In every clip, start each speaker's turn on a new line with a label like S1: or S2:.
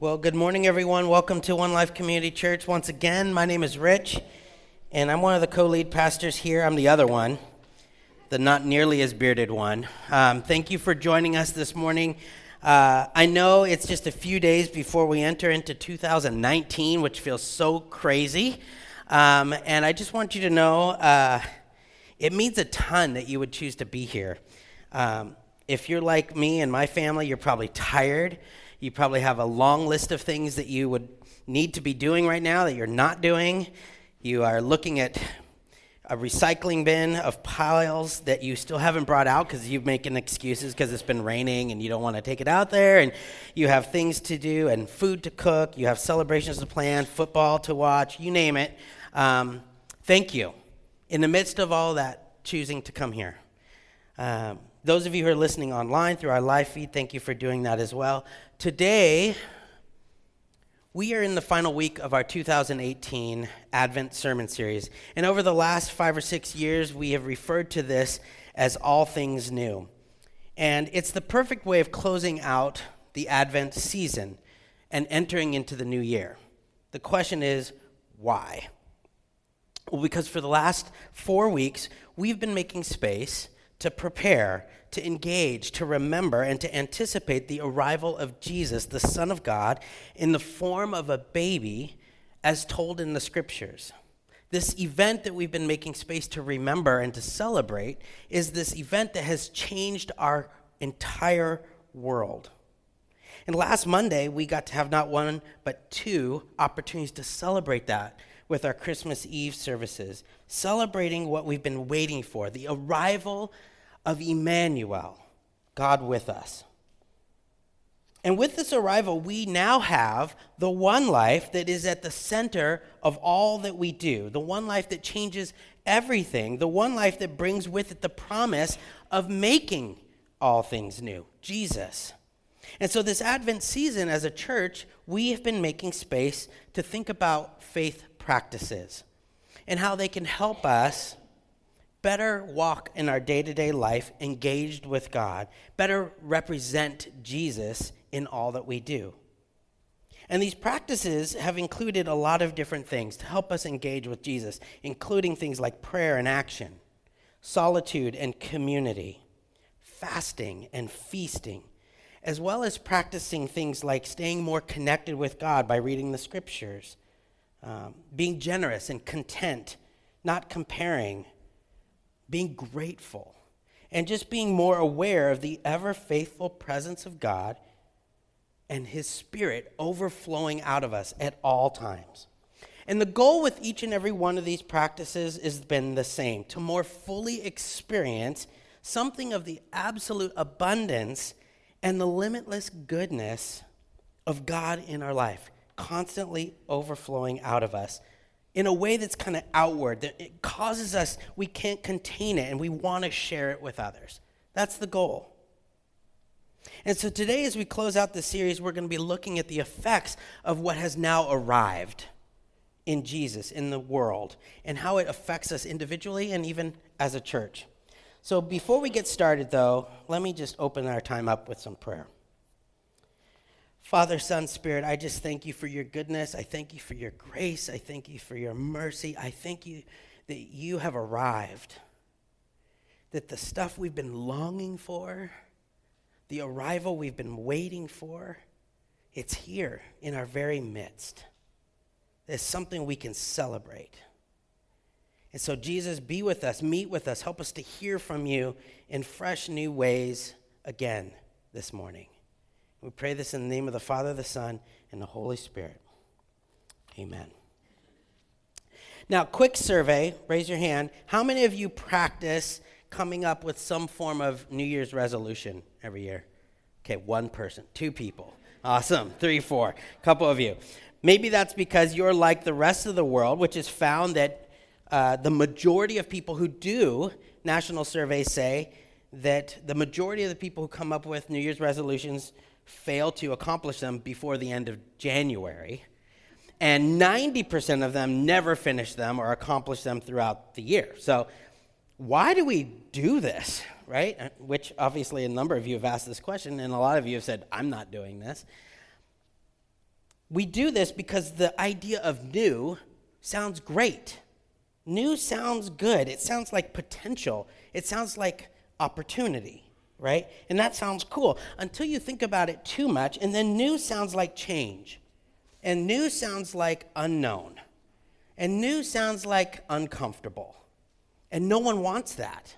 S1: Well, good morning, everyone. Welcome to One Life Community Church. Once again, my name is Rich, and I'm one of the co lead pastors here. I'm the other one, the not nearly as bearded one. Um, thank you for joining us this morning. Uh, I know it's just a few days before we enter into 2019, which feels so crazy. Um, and I just want you to know uh, it means a ton that you would choose to be here. Um, if you're like me and my family, you're probably tired. You probably have a long list of things that you would need to be doing right now that you're not doing. You are looking at a recycling bin of piles that you still haven't brought out because you're making excuses because it's been raining and you don't want to take it out there. And you have things to do and food to cook. You have celebrations to plan, football to watch, you name it. Um, thank you. In the midst of all that, choosing to come here. Um, those of you who are listening online through our live feed, thank you for doing that as well. Today, we are in the final week of our 2018 Advent Sermon Series. And over the last five or six years, we have referred to this as All Things New. And it's the perfect way of closing out the Advent season and entering into the new year. The question is, why? Well, because for the last four weeks, we've been making space to prepare to engage, to remember, and to anticipate the arrival of Jesus, the Son of God, in the form of a baby as told in the scriptures. This event that we've been making space to remember and to celebrate is this event that has changed our entire world. And last Monday, we got to have not one, but two opportunities to celebrate that with our Christmas Eve services, celebrating what we've been waiting for the arrival of Emmanuel, God with us. And with this arrival, we now have the one life that is at the center of all that we do, the one life that changes everything, the one life that brings with it the promise of making all things new Jesus. And so, this Advent season as a church, we have been making space to think about faith practices and how they can help us better walk in our day to day life engaged with God, better represent Jesus in all that we do. And these practices have included a lot of different things to help us engage with Jesus, including things like prayer and action, solitude and community, fasting and feasting, as well as practicing things like staying more connected with God by reading the scriptures, um, being generous and content, not comparing being grateful, and just being more aware of the ever faithful presence of God and His Spirit overflowing out of us at all times. And the goal with each and every one of these practices has been the same to more fully experience something of the absolute abundance and the limitless goodness of God in our life, constantly overflowing out of us in a way that's kind of outward, that it causes us, we can't contain it and we want to share it with others. That's the goal. And so today, as we close out the series, we're going to be looking at the effects of what has now arrived in Jesus, in the world, and how it affects us individually and even as a church. So before we get started, though, let me just open our time up with some prayer. Father, Son, Spirit, I just thank you for your goodness. I thank you for your grace. I thank you for your mercy. I thank you that you have arrived, that the stuff we've been longing for, the arrival we've been waiting for, it's here in our very midst. There's something we can celebrate. And so, Jesus, be with us, meet with us, help us to hear from you in fresh new ways again this morning. We pray this in the name of the Father, the Son, and the Holy Spirit. Amen. Now, quick survey, raise your hand. How many of you practice coming up with some form of New Year's resolution every year? Okay, one person, two people. Awesome. Three, four. A couple of you. Maybe that's because you're like the rest of the world, which is found that uh, the majority of people who do, national surveys say, that the majority of the people who come up with New Year's resolutions fail to accomplish them before the end of January, and 90% of them never finish them or accomplish them throughout the year. So, why do we do this, right? Uh, which obviously a number of you have asked this question, and a lot of you have said, I'm not doing this. We do this because the idea of new sounds great. New sounds good. It sounds like potential. It sounds like opportunity, right? And that sounds cool until you think about it too much. And then new sounds like change. And new sounds like unknown. And new sounds like uncomfortable. And no one wants that.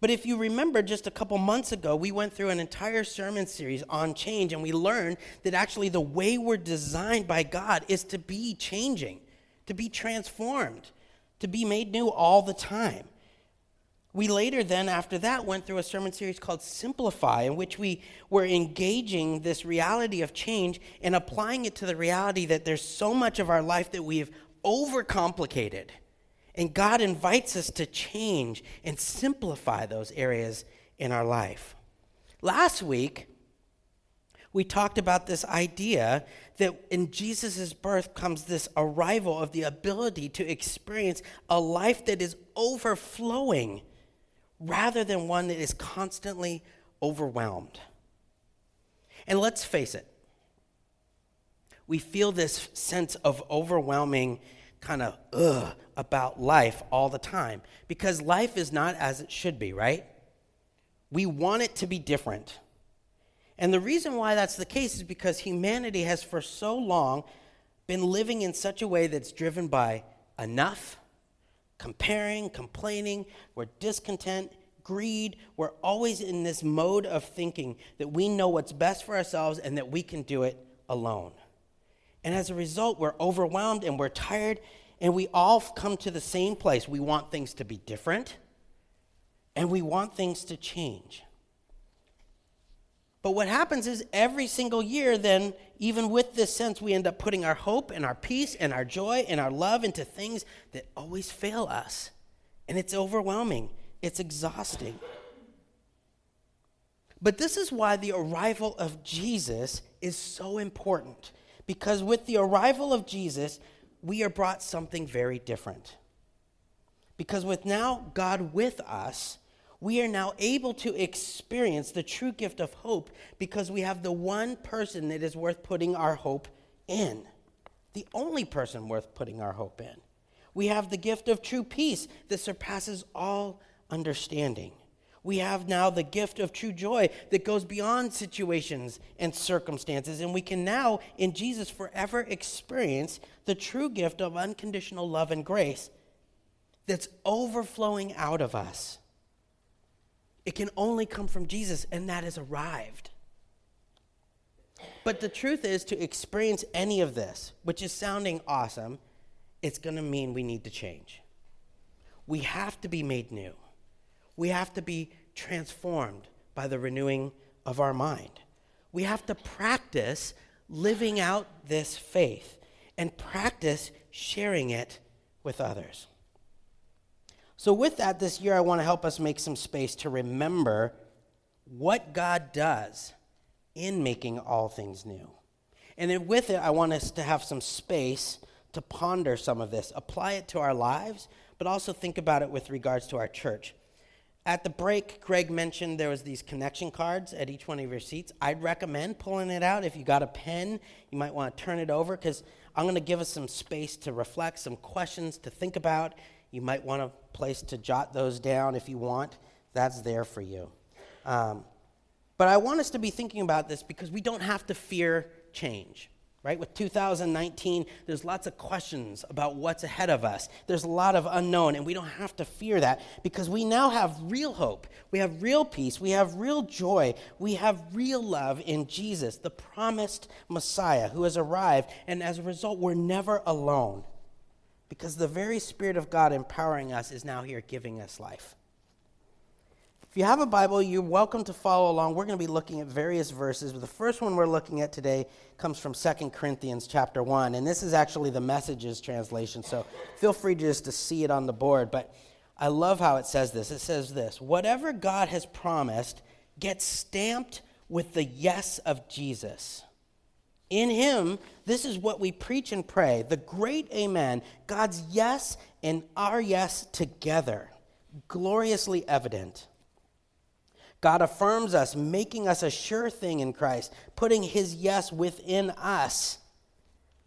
S1: But if you remember, just a couple months ago, we went through an entire sermon series on change, and we learned that actually the way we're designed by God is to be changing, to be transformed, to be made new all the time. We later, then, after that, went through a sermon series called Simplify, in which we were engaging this reality of change and applying it to the reality that there's so much of our life that we've overcomplicated and God invites us to change and simplify those areas in our life. Last week, we talked about this idea that in Jesus' birth comes this arrival of the ability to experience a life that is overflowing rather than one that is constantly overwhelmed. And let's face it, we feel this sense of overwhelming kind of ugh about life all the time because life is not as it should be, right? We want it to be different. And the reason why that's the case is because humanity has for so long been living in such a way that's driven by enough, comparing, complaining, we're discontent, greed. We're always in this mode of thinking that we know what's best for ourselves and that we can do it alone. And as a result, we're overwhelmed and we're tired, and we all come to the same place. We want things to be different, and we want things to change. But what happens is every single year, then, even with this sense, we end up putting our hope and our peace and our joy and our love into things that always fail us. And it's overwhelming, it's exhausting. But this is why the arrival of Jesus is so important because with the arrival of Jesus, we are brought something very different. Because with now God with us, we are now able to experience the true gift of hope because we have the one person that is worth putting our hope in. The only person worth putting our hope in. We have the gift of true peace that surpasses all understanding we have now the gift of true joy that goes beyond situations and circumstances. And we can now, in Jesus, forever experience the true gift of unconditional love and grace that's overflowing out of us. It can only come from Jesus, and that has arrived. But the truth is, to experience any of this, which is sounding awesome, it's going to mean we need to change. We have to be made new we have to be transformed by the renewing of our mind. We have to practice living out this faith and practice sharing it with others. So, with that, this year I want to help us make some space to remember what God does in making all things new. And then with it, I want us to have some space to ponder some of this, apply it to our lives, but also think about it with regards to our church. At the break, Greg mentioned there was these connection cards at each one of your seats. I'd recommend pulling it out. If you got a pen, you might want to turn it over because I'm going to give us some space to reflect, some questions to think about. You might want a place to jot those down if you want. That's there for you. Um, but I want us to be thinking about this because we don't have to fear change right? With 2019, there's lots of questions about what's ahead of us. There's a lot of unknown, and we don't have to fear that because we now have real hope. We have real peace. We have real joy. We have real love in Jesus, the promised Messiah who has arrived, and as a result, we're never alone because the very Spirit of God empowering us is now here giving us life. If you have a Bible, you're welcome to follow along. We're going to be looking at various verses. But the first one we're looking at today comes from 2 Corinthians chapter 1. And this is actually the messages translation. So feel free just to see it on the board. But I love how it says this. It says this Whatever God has promised gets stamped with the yes of Jesus. In Him, this is what we preach and pray the great Amen, God's yes and our yes together, gloriously evident. God affirms us, making us a sure thing in Christ, putting his yes within us.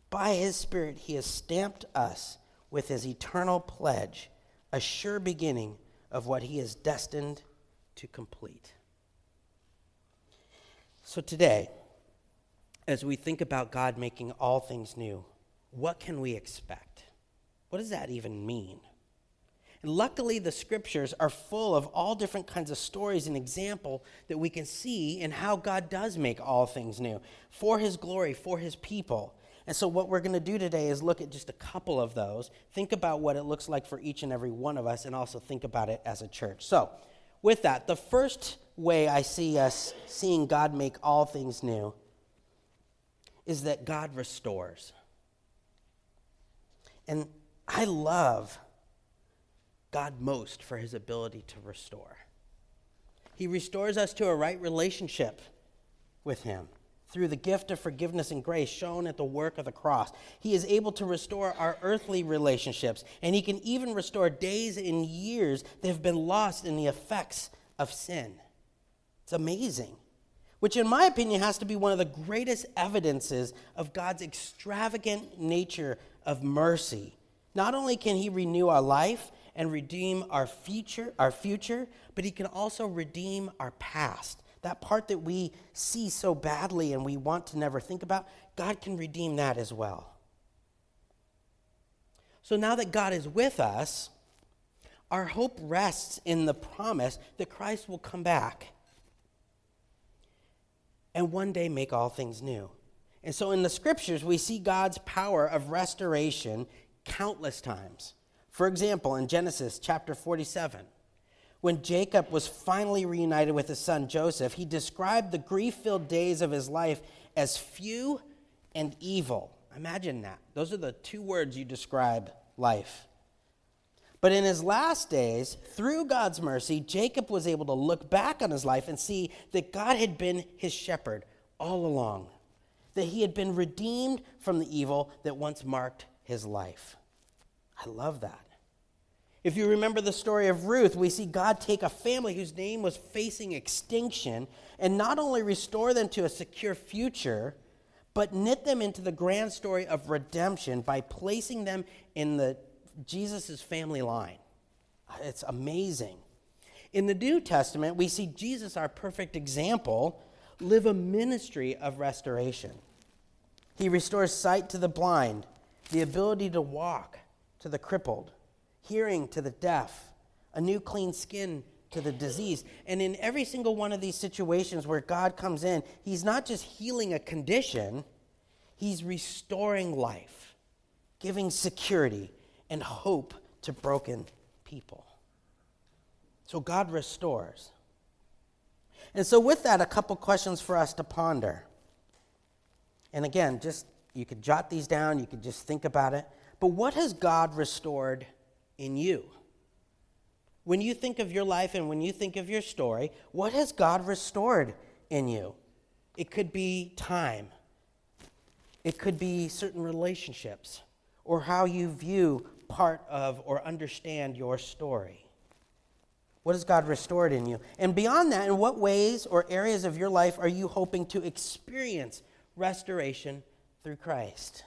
S1: By his Spirit, he has stamped us with his eternal pledge, a sure beginning of what he is destined to complete. So today, as we think about God making all things new, what can we expect? What does that even mean? And luckily, the scriptures are full of all different kinds of stories and example that we can see in how God does make all things new for his glory, for his people. And so, what we're going to do today is look at just a couple of those, think about what it looks like for each and every one of us, and also think about it as a church. So, with that, the first way I see us seeing God make all things new is that God restores. And I love God most for his ability to restore. He restores us to a right relationship with him through the gift of forgiveness and grace shown at the work of the cross. He is able to restore our earthly relationships, and he can even restore days and years that have been lost in the effects of sin. It's amazing. Which, in my opinion, has to be one of the greatest evidences of God's extravagant nature of mercy. Not only can He renew our life and redeem our future, our future, but He can also redeem our past. That part that we see so badly and we want to never think about, God can redeem that as well. So now that God is with us, our hope rests in the promise that Christ will come back and one day make all things new. And so in the scriptures, we see God's power of restoration countless times. For example, in Genesis chapter 47, when Jacob was finally reunited with his son Joseph, he described the grief filled days of his life as few and evil. Imagine that. Those are the two words you describe life. But in his last days, through God's mercy, Jacob was able to look back on his life and see that God had been his shepherd all along, that he had been redeemed from the evil that once marked his life. I love that. If you remember the story of Ruth, we see God take a family whose name was facing extinction and not only restore them to a secure future, but knit them into the grand story of redemption by placing them in the Jesus' family line. It's amazing. In the New Testament, we see Jesus, our perfect example, live a ministry of restoration. He restores sight to the blind, the ability to walk to the crippled, hearing to the deaf, a new clean skin to the disease. And in every single one of these situations where God comes in, He's not just healing a condition, He's restoring life, giving security, and hope to broken people. So God restores. And so, with that, a couple questions for us to ponder. And again, just you could jot these down, you could just think about it. But what has God restored in you? When you think of your life and when you think of your story, what has God restored in you? It could be time, it could be certain relationships, or how you view part of or understand your story? What has God restored in you? And beyond that, in what ways or areas of your life are you hoping to experience restoration through Christ?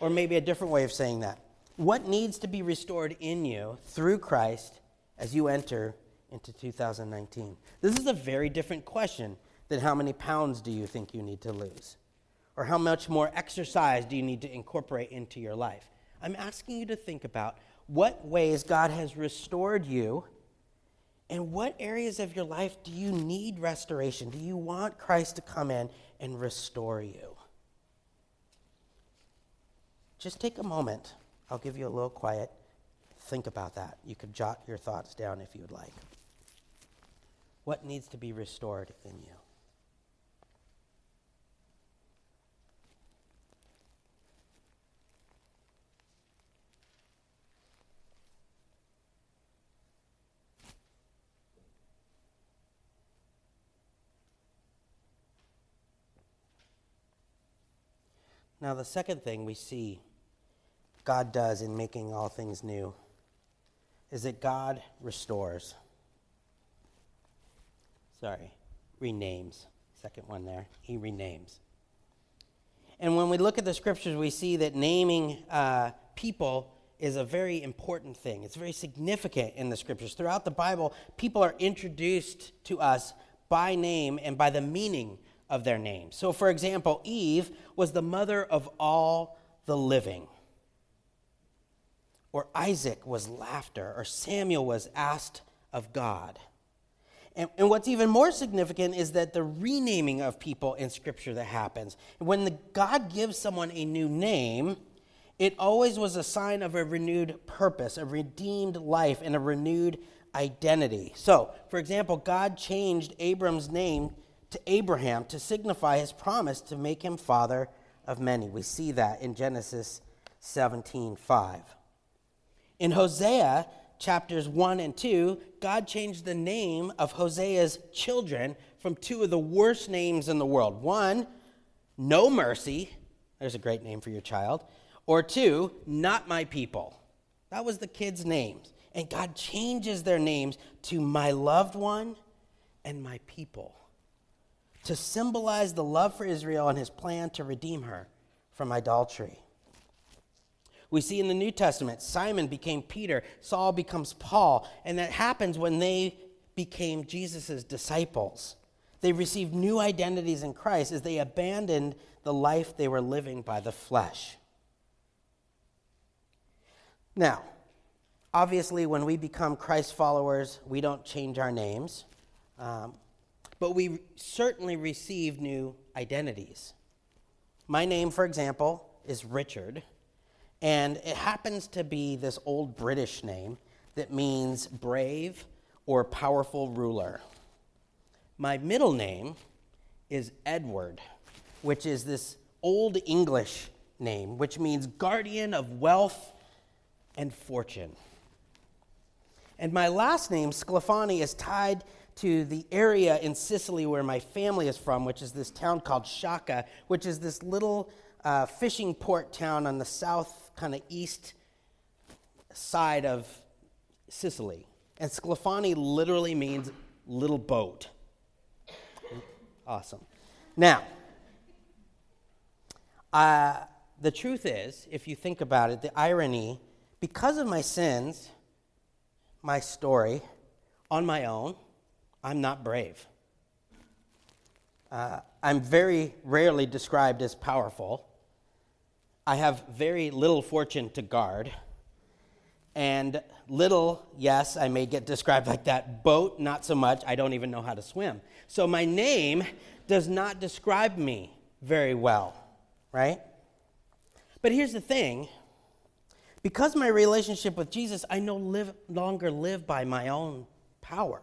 S1: Or maybe a different way of saying that. What needs to be restored in you through Christ as you enter into 2019? This is a very different question than how many pounds do you think you need to lose? Or how much more exercise do you need to incorporate into your life? I'm asking you to think about what ways God has restored you and what areas of your life do you need restoration? Do you want Christ to come in and restore you? Just take a moment. I'll give you a little quiet. Think about that. You could jot your thoughts down if you would like. What needs to be restored in you? Now, the second thing we see God does in making all things new is that God restores. Sorry, renames. Second one there. He renames. And when we look at the scriptures, we see that naming uh, people is a very important thing. It's very significant in the scriptures. Throughout the Bible, people are introduced to us by name and by the meaning of their name. So, for example, Eve was the mother of all the living. Or Isaac was laughter, or Samuel was asked of God. And, and, what's even more significant is that the renaming of people in Scripture that happens. When the, God gives someone a new name, it always was a sign of a renewed purpose, a redeemed life, and a renewed identity. So, for example, God changed Abram's name to Abraham to signify his promise to make him father of many. We see that in Genesis 17 5. In Hosea, chapters 1 and 2, God changed the name of Hosea's children from two of the worst names in the world. One, No Mercy. There's a great name for your child. Or two, Not My People. That was the kids' names. And God changes their names to My Loved One and My People to symbolize the love for Israel and his plan to redeem her from idolatry. We see in the New Testament, Simon became Peter, Saul becomes Paul, and that happens when they became Jesus' disciples. They received new identities in Christ as they abandoned the life they were living by the flesh. Now, obviously, when we become Christ followers, we don't change our names, um, but we certainly receive new identities. My name, for example, is Richard. And it happens to be this old British name that means brave or powerful ruler. My middle name is Edward, which is this old English name, which means guardian of wealth and fortune. And my last name, Sclafani, is tied to the area in Sicily where my family is from, which is this town called Sciacca, which is this little uh, fishing port town on the south kind of east side of Sicily. And Sclafani literally means little boat. Awesome. Now, uh, the truth is, if you think about it, the irony, because of my sins, my story, on my own, I'm not brave. Uh, I'm very rarely described as powerful. I have very little fortune to guard. And little, yes, I may get described like that. Boat, not so much. I don't even know how to swim. So my name does not describe me very well, right? But here's the thing because my relationship with Jesus, I no live, longer live by my own power.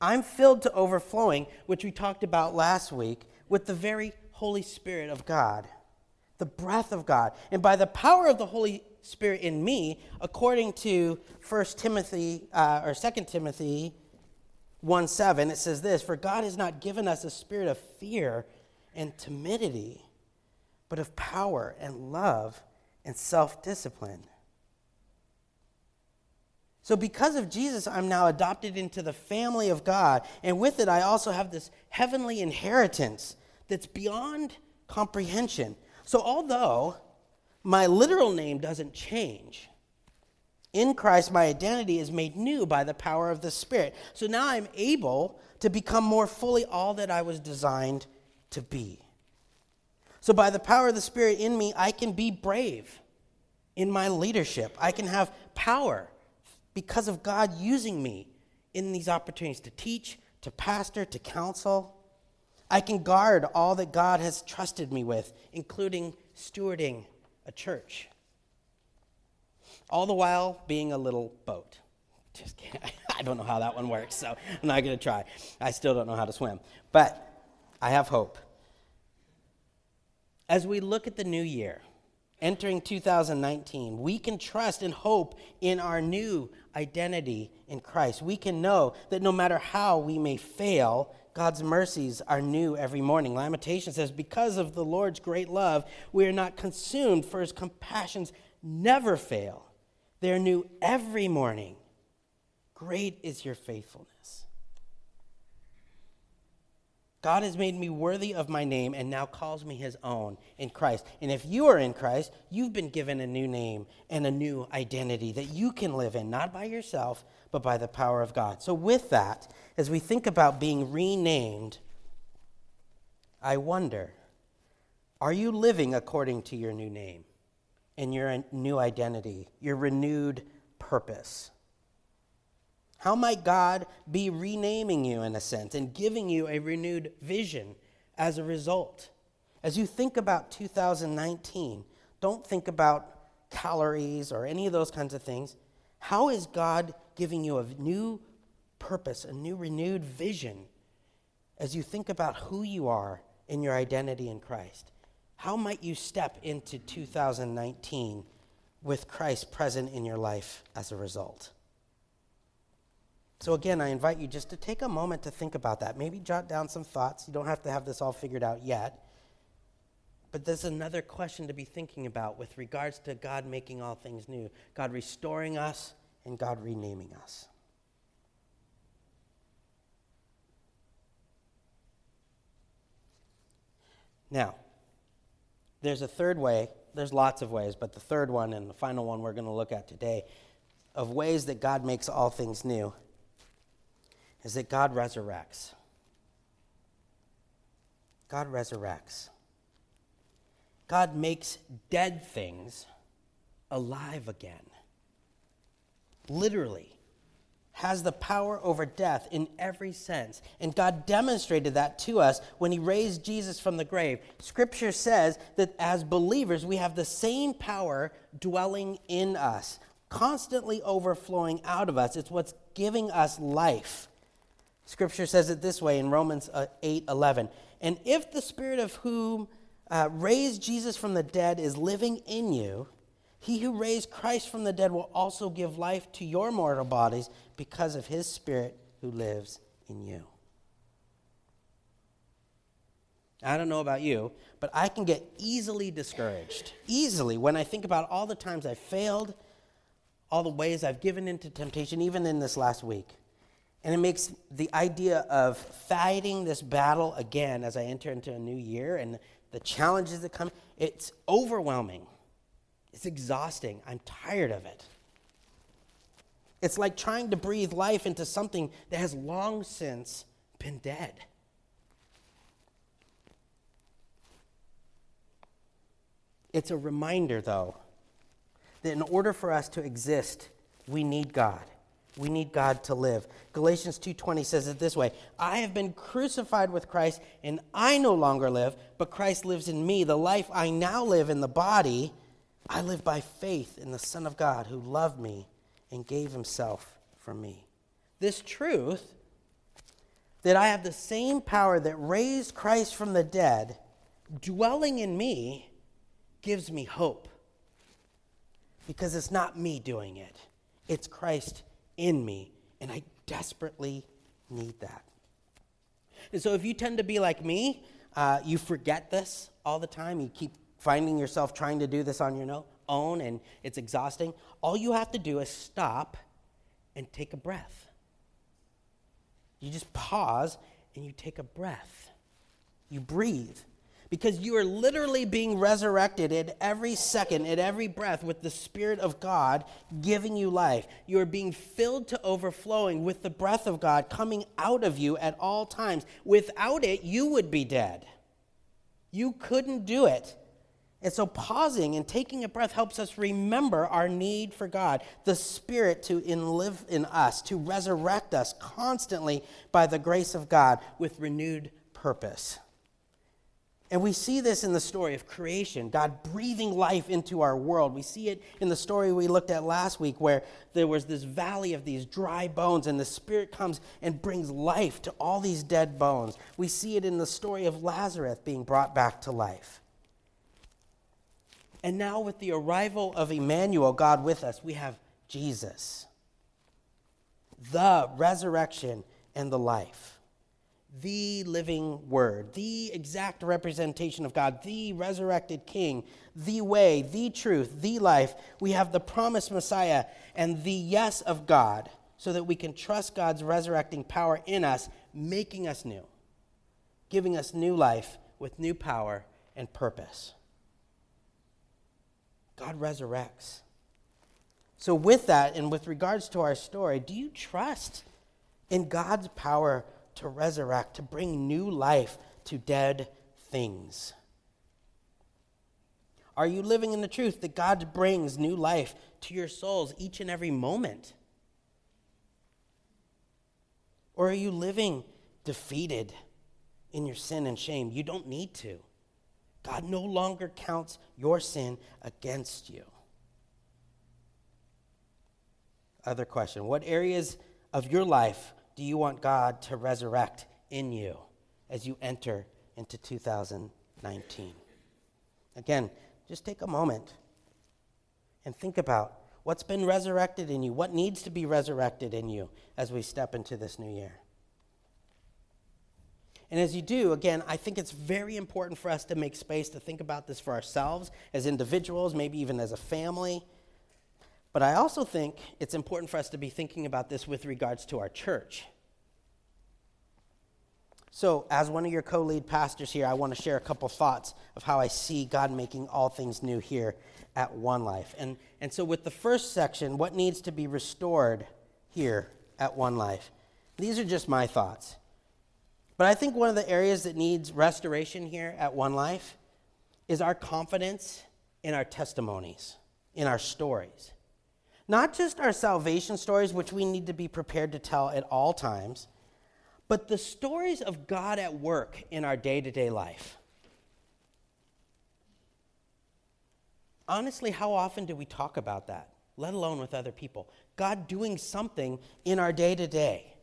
S1: I'm filled to overflowing, which we talked about last week, with the very Holy Spirit of God the breath of God. And by the power of the Holy Spirit in me, according to 1 Timothy uh, or 2 Timothy 1 7, it says this For God has not given us a spirit of fear and timidity, but of power and love and self discipline. So, because of Jesus, I'm now adopted into the family of God. And with it, I also have this heavenly inheritance that's beyond comprehension. So, although my literal name doesn't change, in Christ my identity is made new by the power of the Spirit. So now I'm able to become more fully all that I was designed to be. So, by the power of the Spirit in me, I can be brave in my leadership. I can have power because of God using me in these opportunities to teach, to pastor, to counsel. I can guard all that God has trusted me with, including stewarding a church. All the while being a little boat. Just kidding. I don't know how that one works, so I'm not going to try. I still don't know how to swim. But I have hope. As we look at the new year, entering 2019, we can trust and hope in our new identity in Christ. We can know that no matter how we may fail, God's mercies are new every morning. Lamentation says, Because of the Lord's great love, we are not consumed, for his compassions never fail. They are new every morning. Great is your faithfulness. God has made me worthy of my name and now calls me his own in Christ. And if you are in Christ, you've been given a new name and a new identity that you can live in, not by yourself, but by the power of God. So, with that, as we think about being renamed, I wonder are you living according to your new name and your new identity, your renewed purpose? How might God be renaming you in a sense and giving you a renewed vision as a result? As you think about 2019, don't think about calories or any of those kinds of things. How is God giving you a new purpose, a new renewed vision as you think about who you are in your identity in Christ? How might you step into 2019 with Christ present in your life as a result? So, again, I invite you just to take a moment to think about that. Maybe jot down some thoughts. You don't have to have this all figured out yet. But there's another question to be thinking about with regards to God making all things new, God restoring us, and God renaming us. Now, there's a third way. There's lots of ways, but the third one and the final one we're going to look at today of ways that God makes all things new is that God resurrects. God resurrects. God makes dead things alive again. Literally, has the power over death in every sense. And God demonstrated that to us when He raised Jesus from the grave. Scripture says that as believers, we have the same power dwelling in us, constantly overflowing out of us. It's what's giving us life. Scripture says it this way in Romans uh, 8 11. And if the spirit of whom uh, raised Jesus from the dead is living in you, he who raised Christ from the dead will also give life to your mortal bodies because of his spirit who lives in you. I don't know about you, but I can get easily discouraged. Easily when I think about all the times I've failed, all the ways I've given into temptation, even in this last week. And it makes the idea of fighting this battle again as I enter into a new year and the challenges that come, it's overwhelming. It's exhausting. I'm tired of it. It's like trying to breathe life into something that has long since been dead. It's a reminder, though, that in order for us to exist, we need God. We need God to live. Galatians 2:20 says it this way, I have been crucified with Christ and I no longer live, but Christ lives in me. The life I now live in the body, I live by faith in the Son of God who loved me and gave himself for me. This truth that I have the same power that raised Christ from the dead dwelling in me gives me hope. Because it's not me doing it. It's Christ in me, and I desperately need that. And so, if you tend to be like me, uh, you forget this all the time. You keep finding yourself trying to do this on your own, and it's exhausting. All you have to do is stop and take a breath. You just pause and you take a breath. You breathe because you are literally being resurrected at every second, at every breath, with the Spirit of God giving you life. You are being filled to overflowing with the breath of God coming out of you at all times. Without it, you would be dead. You couldn't do it. And so, pausing and taking a breath helps us remember our need for God, the Spirit to live in us, to resurrect us constantly by the grace of God with renewed purpose. And we see this in the story of creation, God breathing life into our world. We see it in the story we looked at last week, where there was this valley of these dry bones, and the Spirit comes and brings life to all these dead bones. We see it in the story of Lazarus being brought back to life. And now, with the arrival of Emmanuel, God with us, we have Jesus, the resurrection and the life the living word, the exact representation of God, the resurrected king, the way, the truth, the life. We have the promised Messiah and the yes of God so that we can trust God's resurrecting power in us, making us new. giving us new life with new power and purpose. God resurrects. So, with that, and with regards to our story, do you trust in God's power to resurrect, to bring new life to dead things? Are you living in the truth that God brings new life to your souls each and every moment? Or are you living defeated in your sin and shame? You don't need to. God no longer counts your sin against you. Other question What areas of your life do you want God to resurrect in you as you enter into 2019? Again, just take a moment and think about what's been resurrected in you, what needs to be resurrected in you as we step into this new year. And as you do, again, I think it's very important for us to make space to think about this for ourselves as individuals, maybe even as a family. But I also think it's important for us to be thinking about this with regards to our church. So, as one of your co lead pastors here, I want to share a couple thoughts of how I see God making all things new here at One Life. And, and so, with the first section, what needs to be restored here at One Life? These are just my thoughts. But I think one of the areas that needs restoration here at One Life is our confidence in our testimonies, in our stories. Not just our salvation stories, which we need to be prepared to tell at all times, but the stories of God at work in our day to day life. Honestly, how often do we talk about that, let alone with other people? God doing something in our day to day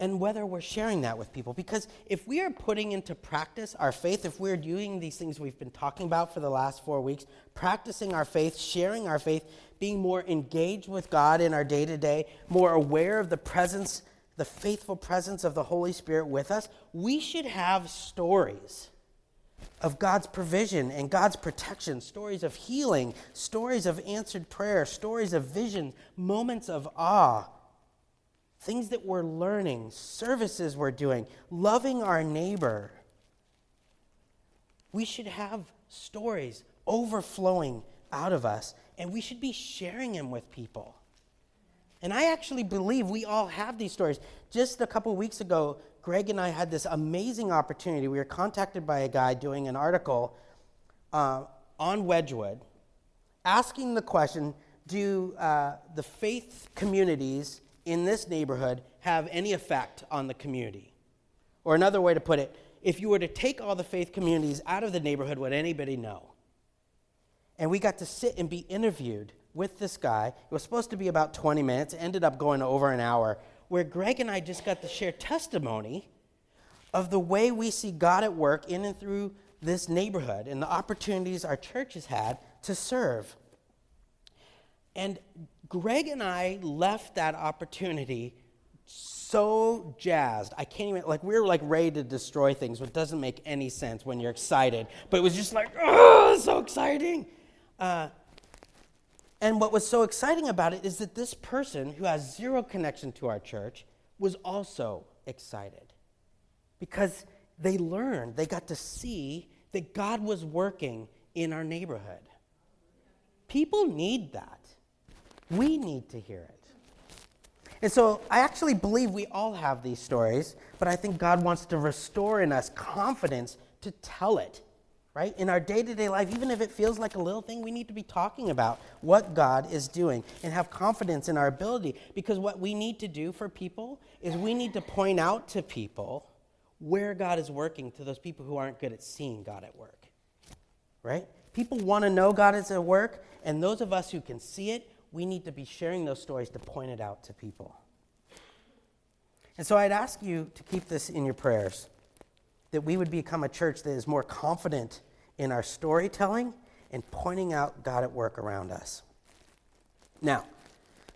S1: and whether we're sharing that with people. Because if we are putting into practice our faith, if we're doing these things we've been talking about for the last four weeks, practicing our faith, sharing our faith, being more engaged with God in our day to day, more aware of the presence, the faithful presence of the Holy Spirit with us, we should have stories of God's provision and God's protection, stories of healing, stories of answered prayer, stories of vision, moments of awe things that we're learning, services we're doing, loving our neighbor. We should have stories overflowing out of us, and we should be sharing them with people. And I actually believe we all have these stories. Just a couple weeks ago, Greg and I had this amazing opportunity. We were contacted by a guy doing an article uh, on Wedgwood asking the question Do uh, the faith communities in this neighborhood have any effect on the community? Or another way to put it, if you were to take all the faith communities out of the neighborhood, would anybody know? And we got to sit and be interviewed with this guy. It was supposed to be about 20 minutes, ended up going over an hour, where Greg and I just got to share testimony of the way we see God at work in and through this neighborhood and the opportunities our church has had to serve. And Greg and I left that opportunity so jazzed. I can't even, like, we were like ready to destroy things, which doesn't make any sense when you're excited. But it was just like, oh, so exciting. Uh, and what was so exciting about it is that this person who has zero connection to our church was also excited because they learned, they got to see that God was working in our neighborhood. People need that. We need to hear it. And so I actually believe we all have these stories, but I think God wants to restore in us confidence to tell it, right? In our day to day life, even if it feels like a little thing, we need to be talking about what God is doing and have confidence in our ability. Because what we need to do for people is we need to point out to people where God is working to those people who aren't good at seeing God at work, right? People want to know God is at work, and those of us who can see it, we need to be sharing those stories to point it out to people. And so I'd ask you to keep this in your prayers that we would become a church that is more confident in our storytelling and pointing out God at work around us. Now,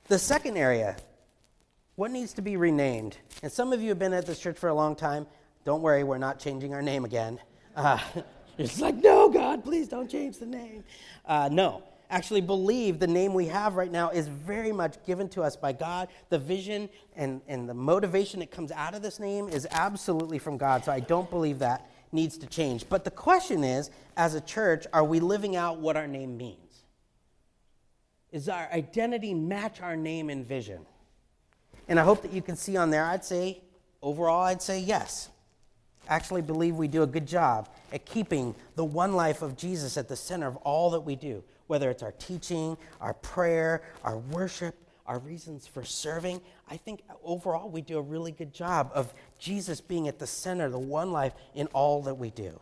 S1: the second area, what needs to be renamed? And some of you have been at this church for a long time. Don't worry, we're not changing our name again. Uh, it's like, no, God, please don't change the name. Uh, no, actually believe the name we have right now is very much given to us by God. The vision and, and the motivation that comes out of this name is absolutely from God. So I don't believe that needs to change. But the question is as a church, are we living out what our name means? Is our identity match our name and vision? And I hope that you can see on there, I'd say, overall, I'd say yes. Actually, believe we do a good job at keeping the one life of Jesus at the center of all that we do, whether it's our teaching, our prayer, our worship, our reasons for serving. I think overall we do a really good job of Jesus being at the center, the one life in all that we do.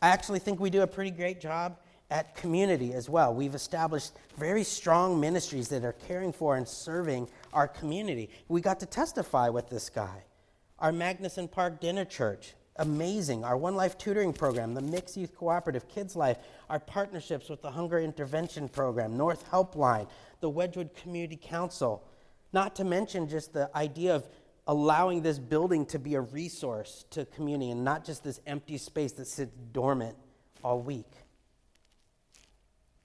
S1: I actually think we do a pretty great job at community as well. We've established very strong ministries that are caring for and serving our community. We got to testify with this guy. Our Magnuson Park Dinner Church, amazing. Our One Life Tutoring Program, the Mixed Youth Cooperative Kids Life, our partnerships with the Hunger Intervention Program, North Helpline, the Wedgwood Community Council, not to mention just the idea of allowing this building to be a resource to community and not just this empty space that sits dormant all week.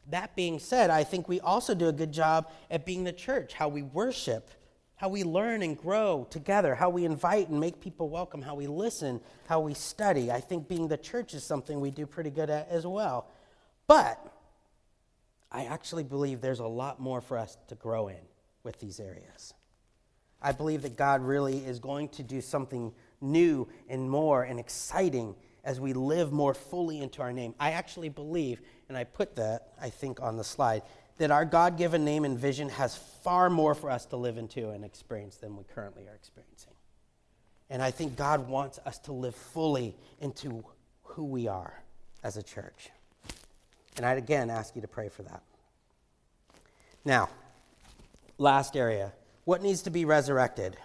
S1: That being said, I think we also do a good job at being the church, how we worship, how we learn and grow together, how we invite and make people welcome, how we listen, how we study. I think being the church is something we do pretty good at as well. But I actually believe there's a lot more for us to grow in with these areas. I believe that God really is going to do something new and more and exciting as we live more fully into our name. I actually believe, and I put that, I think, on the slide, that our God given name and vision has far more for us to live into and experience than we currently are experiencing. And I think God wants us to live fully into who we are as a church. And I'd again ask you to pray for that. Now, last area what needs to be resurrected?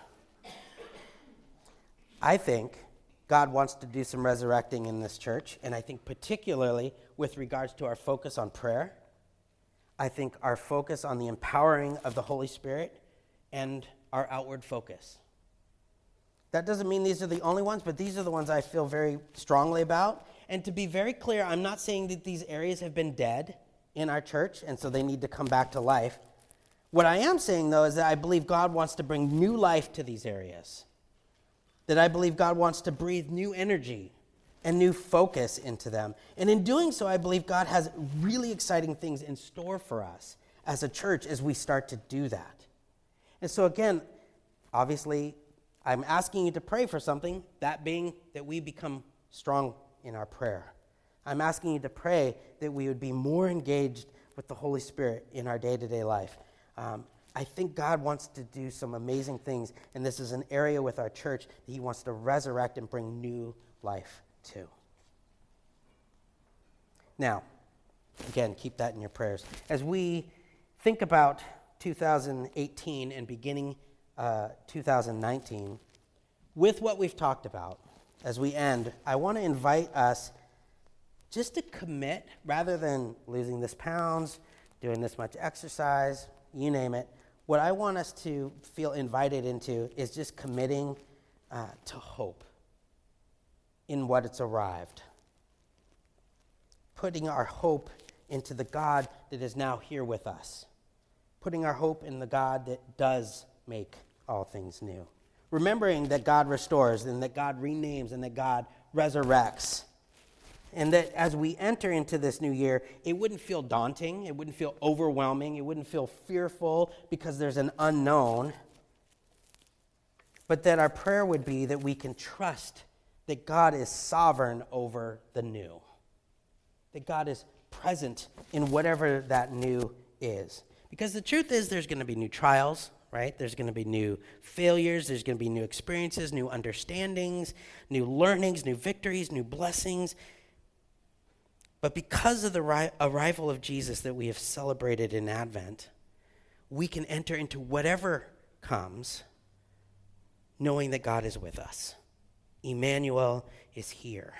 S1: I think God wants to do some resurrecting in this church, and I think particularly with regards to our focus on prayer. I think our focus on the empowering of the Holy Spirit and our outward focus. That doesn't mean these are the only ones, but these are the ones I feel very strongly about. And to be very clear, I'm not saying that these areas have been dead in our church and so they need to come back to life. What I am saying, though, is that I believe God wants to bring new life to these areas. That I believe God wants to breathe new energy and new focus into them. And in doing so, I believe God has really exciting things in store for us as a church as we start to do that. And so, again, obviously, I'm asking you to pray for something, that being that we become strong in our prayer. I'm asking you to pray that we would be more engaged with the Holy Spirit in our day to day life. Um, I think God wants to do some amazing things, and this is an area with our church that He wants to resurrect and bring new life to. Now, again, keep that in your prayers. As we think about 2018 and beginning uh, 2019, with what we've talked about, as we end, I want to invite us just to commit rather than losing this pounds, doing this much exercise, you name it. What I want us to feel invited into is just committing uh, to hope in what it's arrived. Putting our hope into the God that is now here with us. Putting our hope in the God that does make all things new. Remembering that God restores and that God renames and that God resurrects and that as we enter into this new year, it wouldn't feel daunting, it wouldn't feel overwhelming, it wouldn't feel fearful because there's an unknown. But that our prayer would be that we can trust that God is sovereign over the new, that God is present in whatever that new is. Because the truth is, there's going to be new trials, right? There's going to be new failures, there's going to be new experiences, new understandings, new learnings, new victories, new blessings. But because of the ri- arrival of Jesus that we have celebrated in Advent, we can enter into whatever comes knowing that God is with us. Emmanuel is here.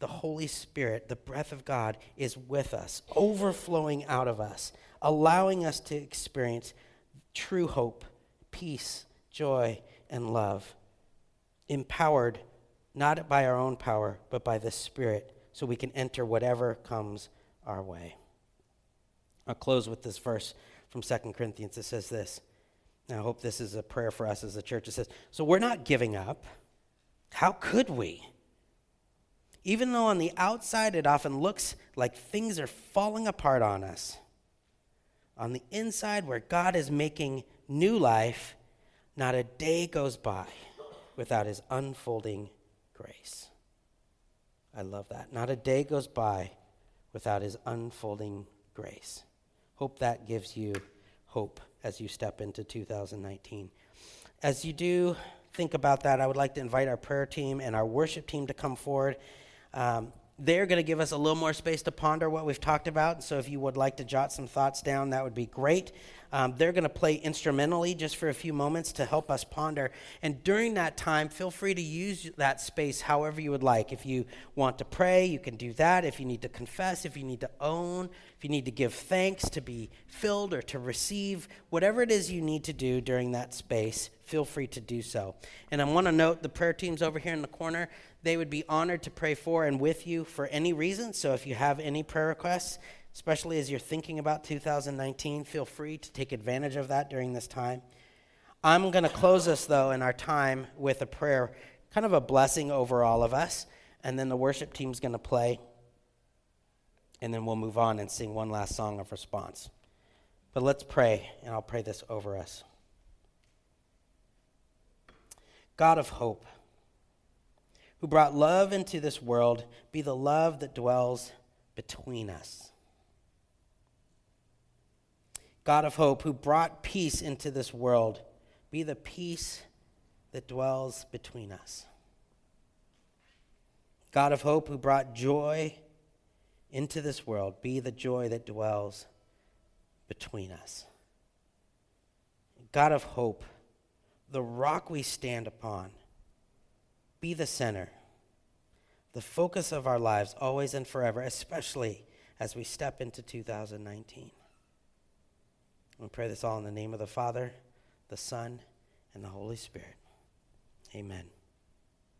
S1: The Holy Spirit, the breath of God, is with us, overflowing out of us, allowing us to experience true hope, peace, joy, and love, empowered not by our own power, but by the Spirit so we can enter whatever comes our way. I'll close with this verse from 2 Corinthians. It says this. Now, I hope this is a prayer for us as a church. It says, So we're not giving up. How could we? Even though on the outside it often looks like things are falling apart on us, on the inside where God is making new life, not a day goes by without his unfolding grace. I love that. Not a day goes by without his unfolding grace. Hope that gives you hope as you step into 2019. As you do think about that, I would like to invite our prayer team and our worship team to come forward. Um, they're going to give us a little more space to ponder what we've talked about. So if you would like to jot some thoughts down, that would be great. Um, they're going to play instrumentally just for a few moments to help us ponder. And during that time, feel free to use that space however you would like. If you want to pray, you can do that. If you need to confess, if you need to own, if you need to give thanks, to be filled, or to receive, whatever it is you need to do during that space, feel free to do so. And I want to note the prayer teams over here in the corner, they would be honored to pray for and with you for any reason. So if you have any prayer requests, especially as you're thinking about 2019. Feel free to take advantage of that during this time. I'm going to close us, though, in our time with a prayer, kind of a blessing over all of us. And then the worship team's going to play. And then we'll move on and sing one last song of response. But let's pray, and I'll pray this over us. God of hope, who brought love into this world, be the love that dwells between us. God of hope, who brought peace into this world, be the peace that dwells between us. God of hope, who brought joy into this world, be the joy that dwells between us. God of hope, the rock we stand upon, be the center, the focus of our lives always and forever, especially as we step into 2019. We pray this all in the name of the Father, the Son, and the Holy Spirit. Amen.